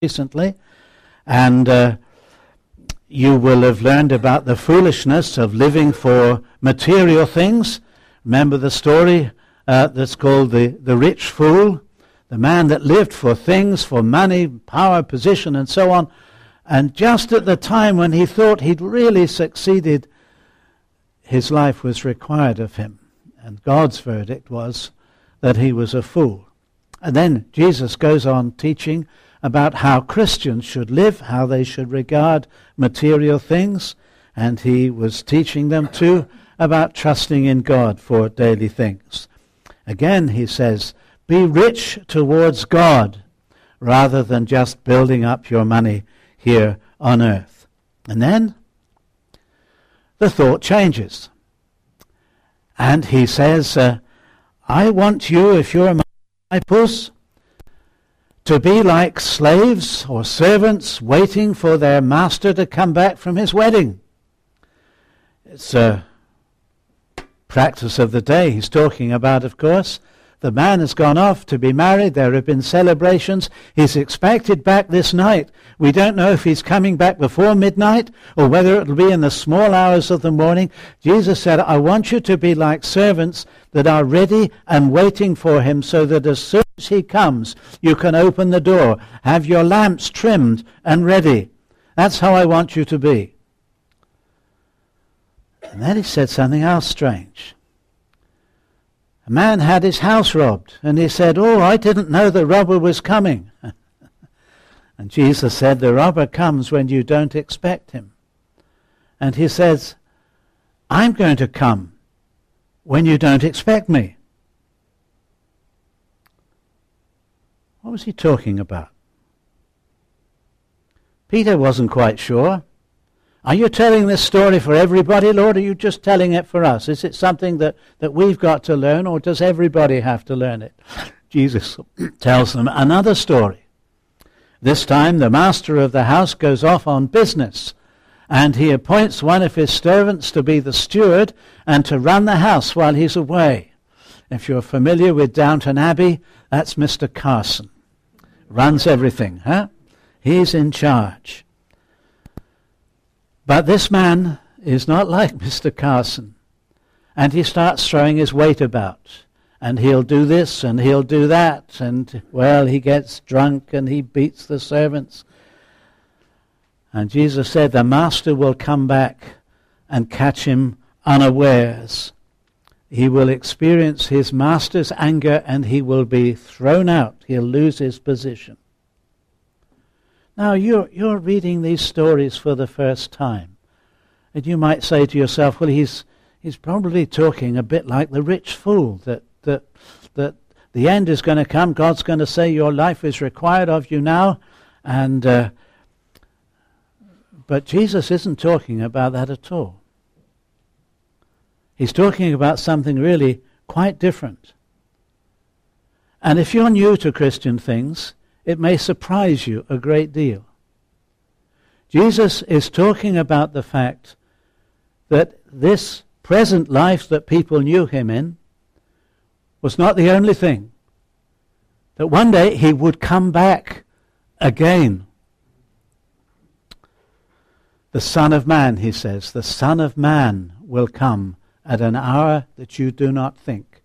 recently, and uh, you will have learned about the foolishness of living for material things. Remember the story uh, that's called the, the rich fool? The man that lived for things, for money, power, position, and so on. And just at the time when he thought he'd really succeeded, his life was required of him. And God's verdict was that he was a fool. And then Jesus goes on teaching about how Christians should live, how they should regard material things, and he was teaching them too about trusting in God for daily things. Again, he says, be rich towards God rather than just building up your money here on earth. And then the thought changes. And he says, uh, I want you, if you're my disciples, to be like slaves or servants waiting for their master to come back from his wedding. It's a practice of the day he's talking about, of course. The man has gone off to be married. There have been celebrations. He's expected back this night. We don't know if he's coming back before midnight or whether it'll be in the small hours of the morning. Jesus said, I want you to be like servants that are ready and waiting for him so that as soon he comes, you can open the door, have your lamps trimmed and ready. That's how I want you to be. And then he said something else strange. A man had his house robbed, and he said, Oh, I didn't know the robber was coming. and Jesus said, The robber comes when you don't expect him. And he says, I'm going to come when you don't expect me. What was he talking about? Peter wasn't quite sure. Are you telling this story for everybody, Lord, or are you just telling it for us? Is it something that, that we've got to learn, or does everybody have to learn it? Jesus tells them another story. This time, the master of the house goes off on business, and he appoints one of his servants to be the steward and to run the house while he's away. If you're familiar with Downton Abbey, that's Mr. Carson. Runs everything, huh? He's in charge. But this man is not like Mr. Carson. And he starts throwing his weight about. And he'll do this and he'll do that. And, well, he gets drunk and he beats the servants. And Jesus said, The master will come back and catch him unawares. He will experience his master's anger and he will be thrown out. He'll lose his position. Now, you're, you're reading these stories for the first time. And you might say to yourself, well, he's, he's probably talking a bit like the rich fool, that, that, that the end is going to come. God's going to say, your life is required of you now. And, uh, but Jesus isn't talking about that at all. He's talking about something really quite different. And if you're new to Christian things, it may surprise you a great deal. Jesus is talking about the fact that this present life that people knew him in was not the only thing. That one day he would come back again. The Son of Man, he says, the Son of Man will come at an hour that you do not think.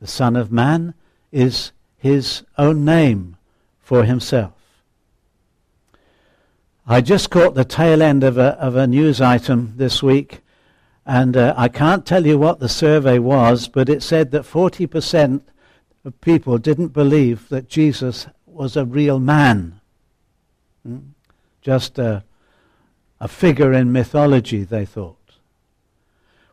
The Son of Man is his own name for himself. I just caught the tail end of a, of a news item this week, and uh, I can't tell you what the survey was, but it said that 40% of people didn't believe that Jesus was a real man. Hmm? Just a, a figure in mythology, they thought.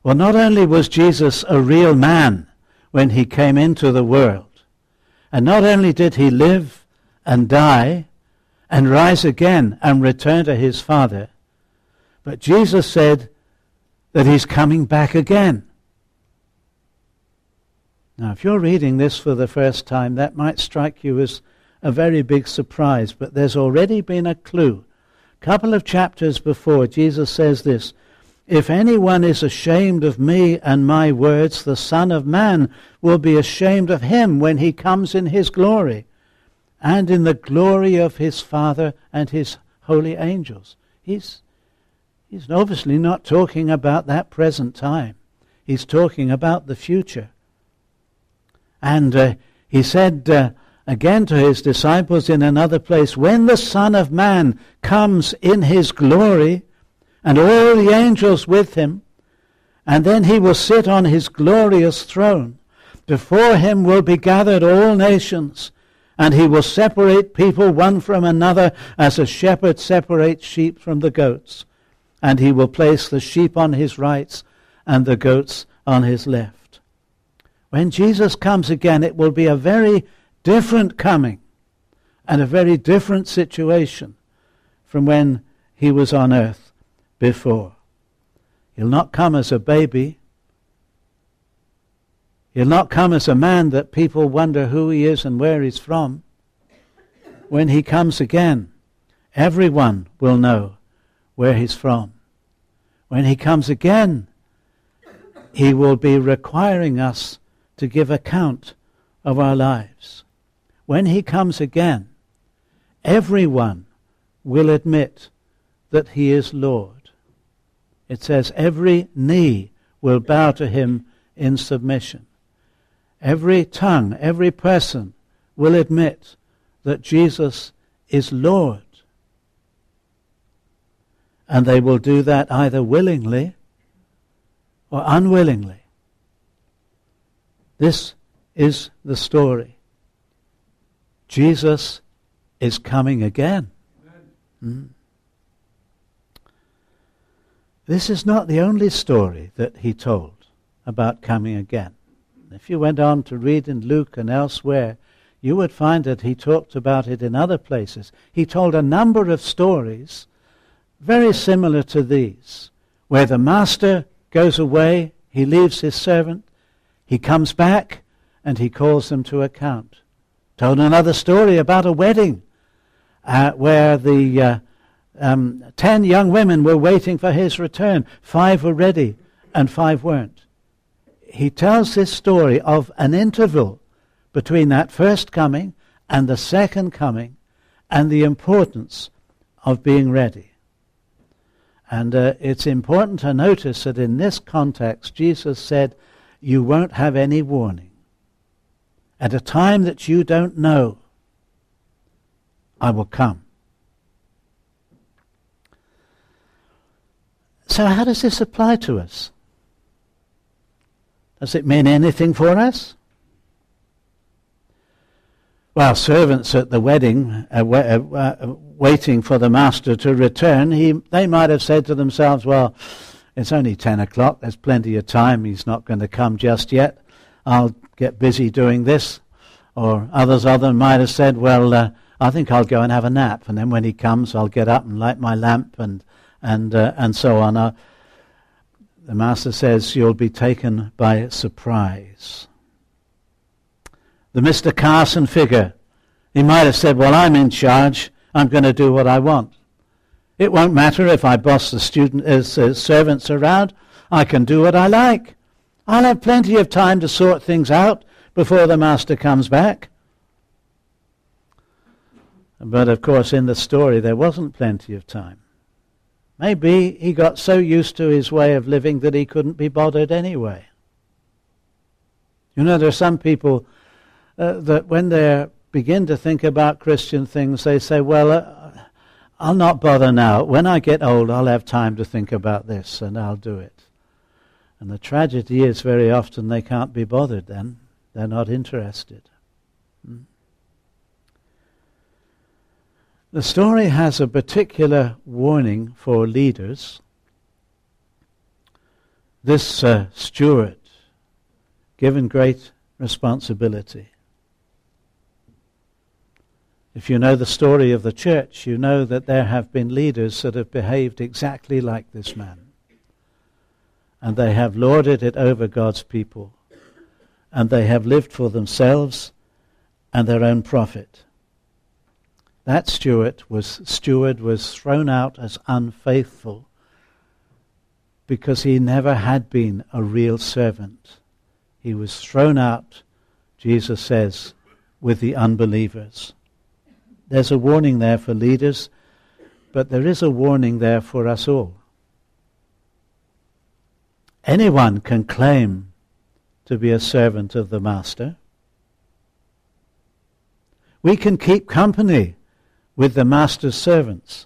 Well, not only was Jesus a real man when he came into the world, and not only did he live and die and rise again and return to his Father. But Jesus said that he's coming back again. Now, if you're reading this for the first time, that might strike you as a very big surprise, but there's already been a clue. A couple of chapters before, Jesus says this If anyone is ashamed of me and my words, the Son of Man will be ashamed of him when he comes in his glory and in the glory of his Father and his holy angels. He's, he's obviously not talking about that present time. He's talking about the future. And uh, he said uh, again to his disciples in another place, When the Son of Man comes in his glory, and all the angels with him, and then he will sit on his glorious throne. Before him will be gathered all nations, and he will separate people one from another as a shepherd separates sheep from the goats. And he will place the sheep on his right and the goats on his left. When Jesus comes again, it will be a very different coming and a very different situation from when he was on earth before. He'll not come as a baby. He'll not come as a man that people wonder who he is and where he's from. When he comes again, everyone will know where he's from. When he comes again, he will be requiring us to give account of our lives. When he comes again, everyone will admit that he is Lord. It says, every knee will bow to him in submission. Every tongue, every person will admit that Jesus is Lord. And they will do that either willingly or unwillingly. This is the story. Jesus is coming again. Mm. This is not the only story that he told about coming again. If you went on to read in Luke and elsewhere, you would find that he talked about it in other places. He told a number of stories very similar to these, where the master goes away, he leaves his servant, he comes back, and he calls them to account. Told another story about a wedding uh, where the uh, um, ten young women were waiting for his return. Five were ready, and five weren't he tells this story of an interval between that first coming and the second coming and the importance of being ready. And uh, it's important to notice that in this context, Jesus said, You won't have any warning. At a time that you don't know, I will come. So, how does this apply to us? Does it mean anything for us? Well, servants at the wedding, uh, uh, uh, waiting for the master to return, he, they might have said to themselves, well, it's only 10 o'clock, there's plenty of time, he's not going to come just yet. I'll get busy doing this. Or others of them might have said, well, uh, I think I'll go and have a nap, and then when he comes, I'll get up and light my lamp and, and, uh, and so on. Uh, the Master says you'll be taken by surprise. The Mr. Carson figure, he might have said, Well, I'm in charge. I'm going to do what I want. It won't matter if I boss the student, uh, servants around. I can do what I like. I'll have plenty of time to sort things out before the master comes back. But of course, in the story, there wasn't plenty of time. Maybe he got so used to his way of living that he couldn't be bothered anyway. You know, there are some people uh, that when they begin to think about Christian things, they say, well, uh, I'll not bother now. When I get old, I'll have time to think about this and I'll do it. And the tragedy is very often they can't be bothered then. They're not interested. Hmm? The story has a particular warning for leaders. This uh, steward, given great responsibility. If you know the story of the church, you know that there have been leaders that have behaved exactly like this man. And they have lorded it over God's people. And they have lived for themselves and their own profit. That steward was, steward was thrown out as unfaithful because he never had been a real servant. He was thrown out, Jesus says, with the unbelievers. there's a warning there for leaders, but there is a warning there for us all. Anyone can claim to be a servant of the Master. We can keep company with the Master's servants,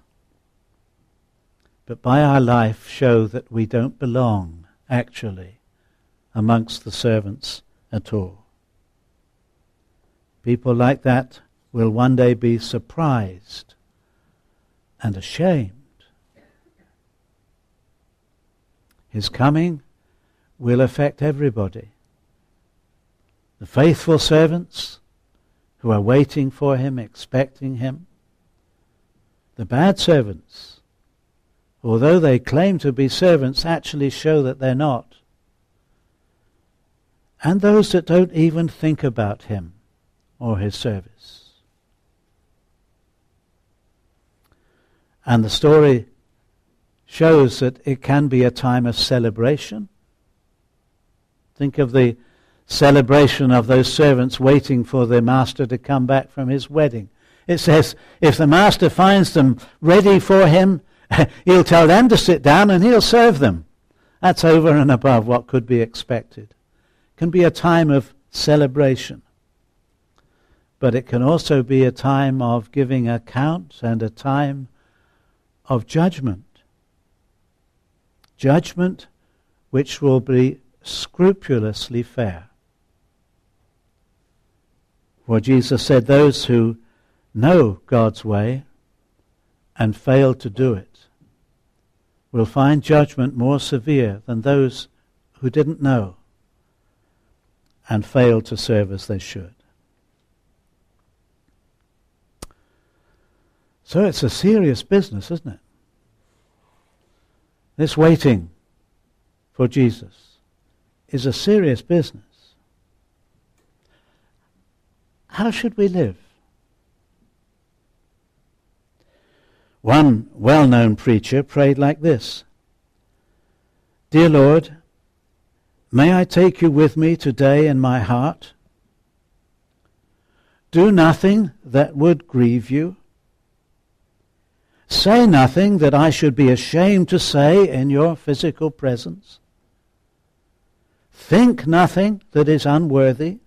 but by our life show that we don't belong, actually, amongst the servants at all. People like that will one day be surprised and ashamed. His coming will affect everybody. The faithful servants who are waiting for him, expecting him. The bad servants, although they claim to be servants, actually show that they're not. And those that don't even think about him or his service. And the story shows that it can be a time of celebration. Think of the celebration of those servants waiting for their master to come back from his wedding. It says, if the master finds them ready for him, he'll tell them to sit down and he'll serve them. That's over and above what could be expected. It can be a time of celebration. But it can also be a time of giving account and a time of judgment. Judgment which will be scrupulously fair. For Jesus said, Those who know God's way and fail to do it will find judgment more severe than those who didn't know and failed to serve as they should. So it's a serious business, isn't it? This waiting for Jesus is a serious business. How should we live? One well known preacher prayed like this Dear Lord, may I take you with me today in my heart? Do nothing that would grieve you. Say nothing that I should be ashamed to say in your physical presence. Think nothing that is unworthy.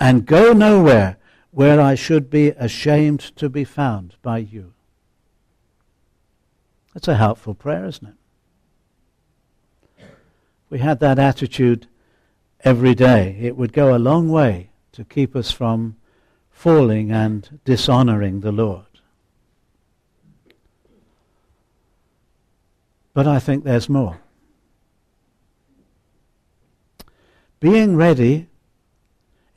And go nowhere where I should be ashamed to be found by you. That's a helpful prayer, isn't it? we had that attitude every day, it would go a long way to keep us from falling and dishonoring the Lord. But I think there's more. Being ready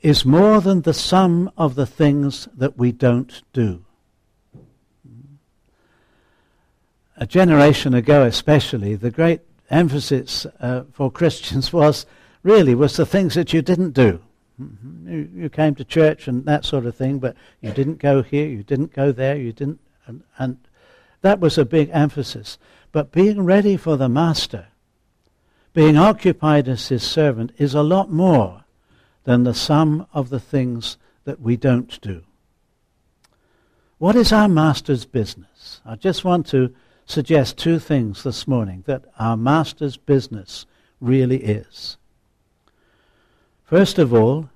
is more than the sum of the things that we don't do. A generation ago, especially, the great emphasis uh, for Christians was really was the things that you didn't do. Mm-hmm. You, you, came to church and that sort of thing, but you didn't go here, you didn't go there, you didn't, and, and that was a big emphasis. But being ready for the master, being occupied as his servant, is a lot more than the sum of the things that we don't do. What is our master's business? I just want to suggest two things this morning that our master's business really is. First of all,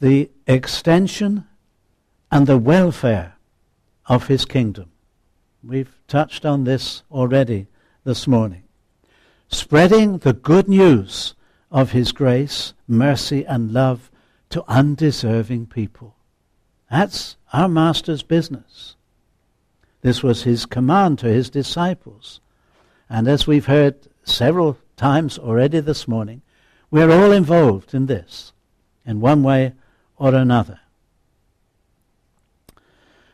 the extension and the welfare of his kingdom. We've touched on this already this morning. Spreading the good news of his grace, mercy, and love to undeserving people. That's our Master's business. This was his command to his disciples. And as we've heard several times already this morning, we're all involved in this in one way or another.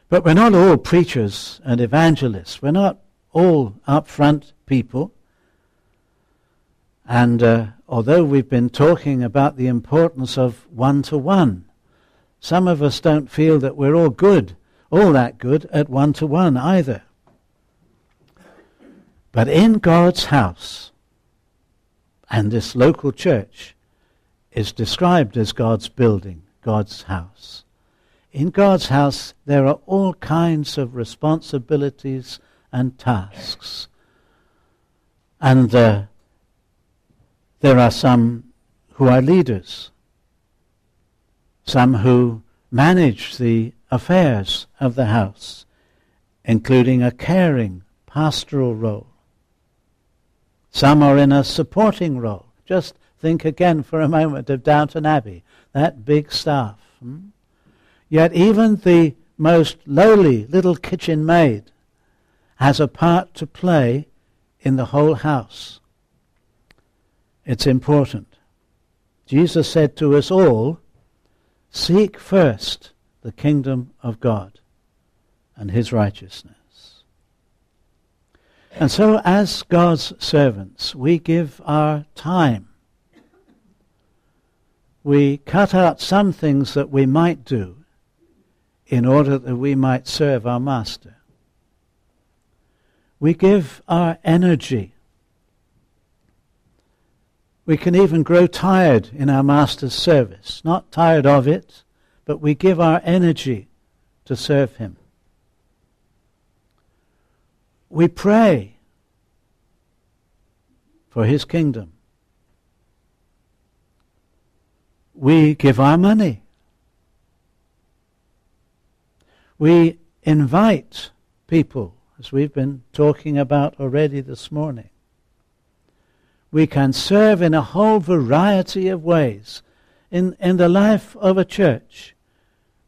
But we're not all preachers and evangelists. We're not all upfront people. And uh, although we've been talking about the importance of one to one, some of us don't feel that we're all good, all that good at one to one either. But in God's house, and this local church is described as God's building, God's house in God's house, there are all kinds of responsibilities and tasks. And uh, there are some who are leaders, some who manage the affairs of the house, including a caring pastoral role. Some are in a supporting role. Just think again for a moment of Downton Abbey, that big staff. Hmm? Yet even the most lowly little kitchen maid has a part to play in the whole house. It's important. Jesus said to us all, Seek first the kingdom of God and his righteousness. And so, as God's servants, we give our time. We cut out some things that we might do in order that we might serve our Master. We give our energy. We can even grow tired in our Master's service. Not tired of it, but we give our energy to serve Him. We pray for His kingdom. We give our money. We invite people, as we've been talking about already this morning. We can serve in a whole variety of ways in, in the life of a church,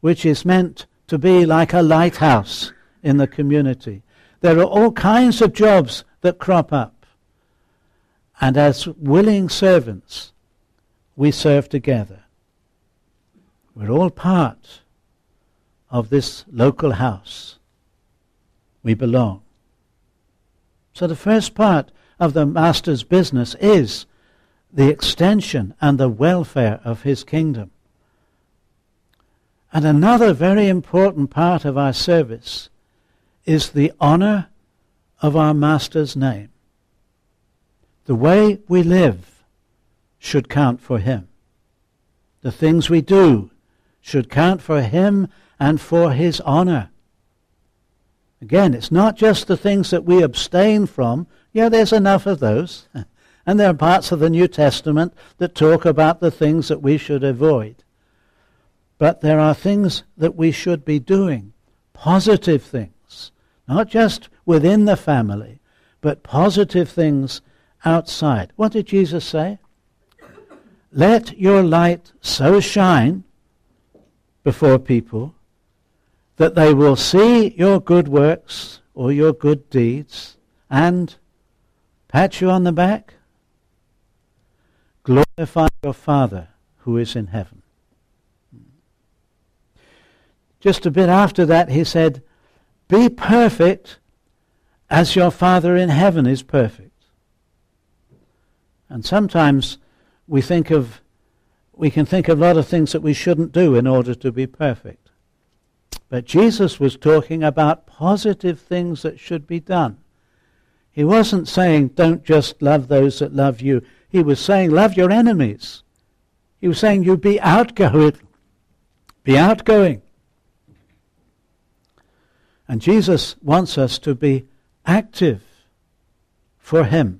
which is meant to be like a lighthouse in the community. There are all kinds of jobs that crop up. And as willing servants, we serve together. We're all part of this local house. We belong. So the first part of the master's business is the extension and the welfare of his kingdom. And another very important part of our service is the honor of our master's name. The way we live should count for him. The things we do should count for him and for his honor. Again, it's not just the things that we abstain from. Yeah, there's enough of those. and there are parts of the New Testament that talk about the things that we should avoid. But there are things that we should be doing, positive things, not just within the family, but positive things outside. What did Jesus say? Let your light so shine before people that they will see your good works or your good deeds and pat you on the back, glorify your Father who is in heaven. Just a bit after that, he said, Be perfect as your Father in heaven is perfect. And sometimes we think of, we can think of a lot of things that we shouldn't do in order to be perfect. But Jesus was talking about positive things that should be done. He wasn't saying, don't just love those that love you. He was saying, love your enemies. He was saying, you be outgoing. Be outgoing. And Jesus wants us to be active for Him.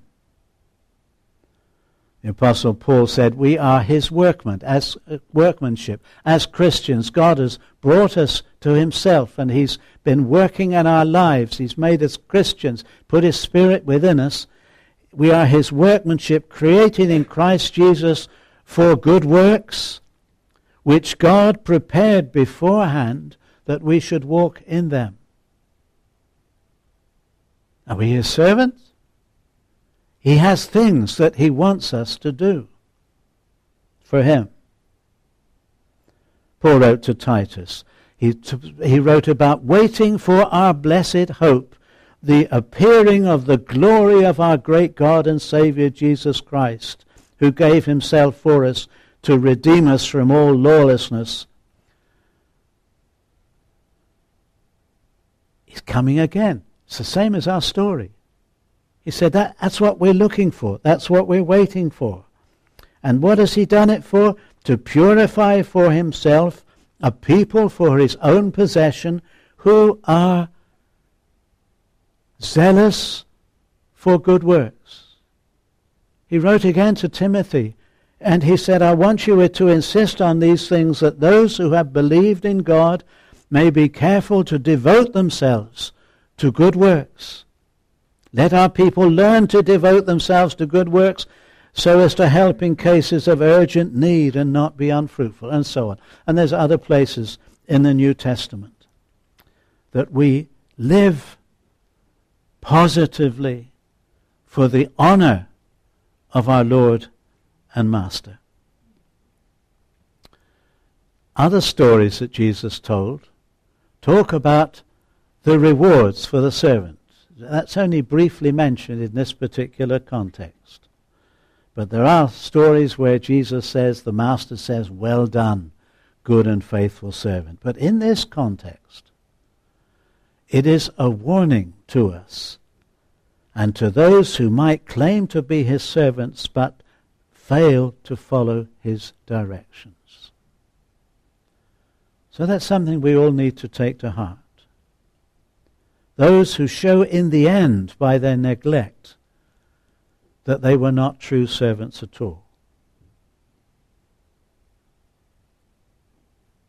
The Apostle Paul said, We are his workman, as, uh, workmanship. As Christians, God has brought us to himself and he's been working in our lives. He's made us Christians, put his spirit within us. We are his workmanship, created in Christ Jesus for good works, which God prepared beforehand that we should walk in them. Are we his servants? He has things that he wants us to do for him. Paul wrote to Titus. He, t- he wrote about waiting for our blessed hope, the appearing of the glory of our great God and Saviour Jesus Christ, who gave himself for us to redeem us from all lawlessness. He's coming again. It's the same as our story. He said that, that's what we're looking for. That's what we're waiting for. And what has he done it for? To purify for himself a people for his own possession who are zealous for good works. He wrote again to Timothy, and he said, I want you to insist on these things that those who have believed in God may be careful to devote themselves to good works. Let our people learn to devote themselves to good works so as to help in cases of urgent need and not be unfruitful, and so on. And there's other places in the New Testament that we live positively for the honor of our Lord and Master. Other stories that Jesus told talk about the rewards for the servant. That's only briefly mentioned in this particular context. But there are stories where Jesus says, the Master says, Well done, good and faithful servant. But in this context, it is a warning to us and to those who might claim to be his servants but fail to follow his directions. So that's something we all need to take to heart. Those who show in the end by their neglect that they were not true servants at all.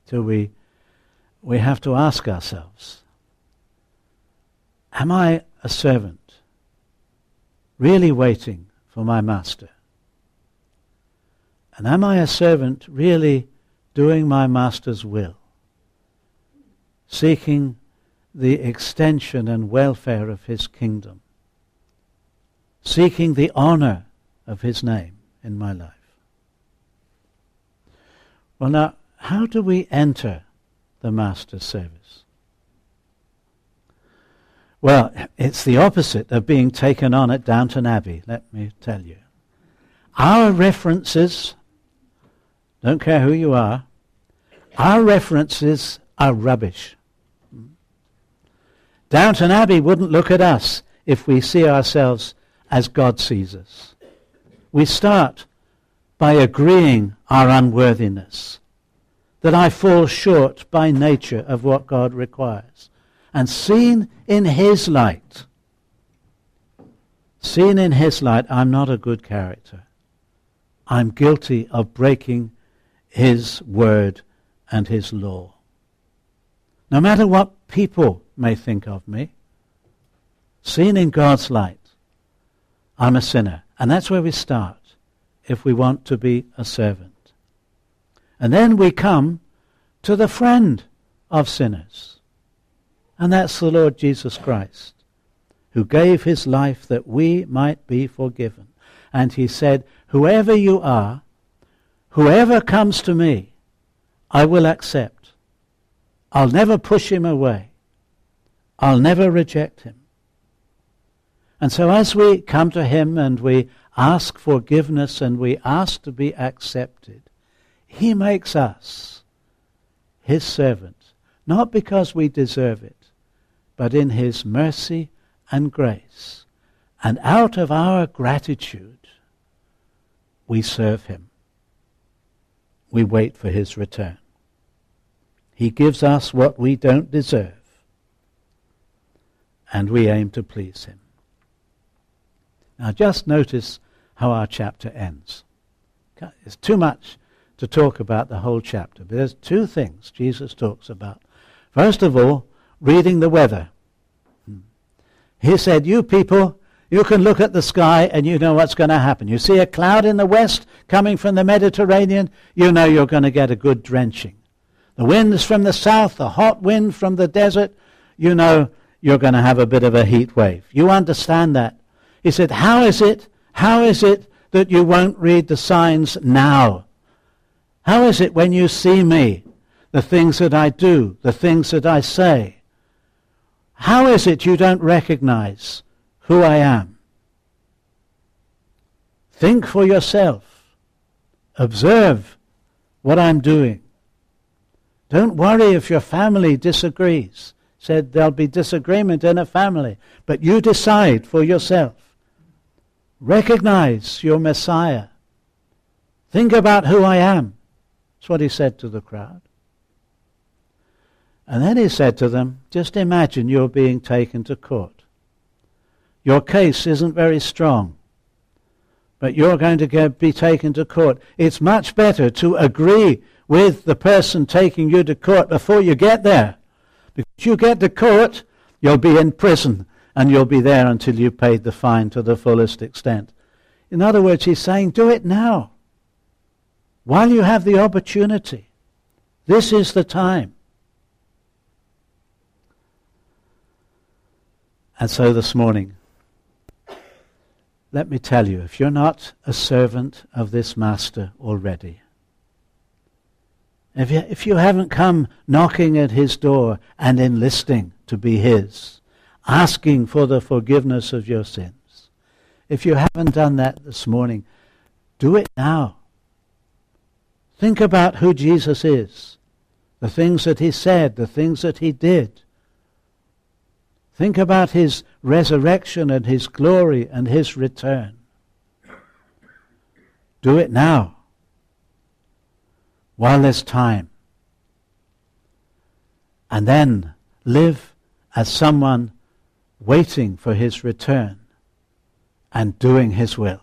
So we, we have to ask ourselves, am I a servant really waiting for my master? And am I a servant really doing my master's will? Seeking the extension and welfare of his kingdom? seeking the honor of his name in my life. Well, now, how do we enter the Master's service? Well, it's the opposite of being taken on at Downton Abbey, let me tell you. Our references, don't care who you are, our references are rubbish. Downton Abbey wouldn't look at us if we see ourselves as God sees us. We start by agreeing our unworthiness, that I fall short by nature of what God requires, and seen in His light. Seen in His light, I'm not a good character. I'm guilty of breaking His word and His law. No matter what people may think of me, seen in God's light, I'm a sinner. And that's where we start if we want to be a servant. And then we come to the friend of sinners. And that's the Lord Jesus Christ, who gave his life that we might be forgiven. And he said, Whoever you are, whoever comes to me, I will accept. I'll never push him away. I'll never reject him. And so as we come to Him and we ask forgiveness and we ask to be accepted, He makes us His servant, not because we deserve it, but in His mercy and grace. And out of our gratitude, we serve Him. We wait for His return. He gives us what we don't deserve, and we aim to please Him. Now just notice how our chapter ends. It's too much to talk about the whole chapter, but there's two things Jesus talks about. First of all, reading the weather. Hmm. He said, You people, you can look at the sky and you know what's going to happen. You see a cloud in the west coming from the Mediterranean, you know you're going to get a good drenching. The winds from the south, the hot wind from the desert, you know you're going to have a bit of a heat wave. You understand that. He said, How is it, how is it that you won't read the signs now? How is it when you see me, the things that I do, the things that I say? How is it you don't recognize who I am? Think for yourself. Observe what I'm doing. Don't worry if your family disagrees. Said there'll be disagreement in a family, but you decide for yourself. Recognize your Messiah. Think about who I am. That's what he said to the crowd. And then he said to them, just imagine you're being taken to court. Your case isn't very strong, but you're going to get, be taken to court. It's much better to agree with the person taking you to court before you get there. You get to court, you'll be in prison, and you'll be there until you've paid the fine to the fullest extent. In other words, he's saying, do it now, while you have the opportunity. This is the time. And so this morning, let me tell you, if you're not a servant of this master already, if you, if you haven't come knocking at his door and enlisting to be his, asking for the forgiveness of your sins, if you haven't done that this morning, do it now. Think about who Jesus is, the things that he said, the things that he did. Think about his resurrection and his glory and his return. Do it now, while there's time. And then live as someone waiting for his return and doing his will.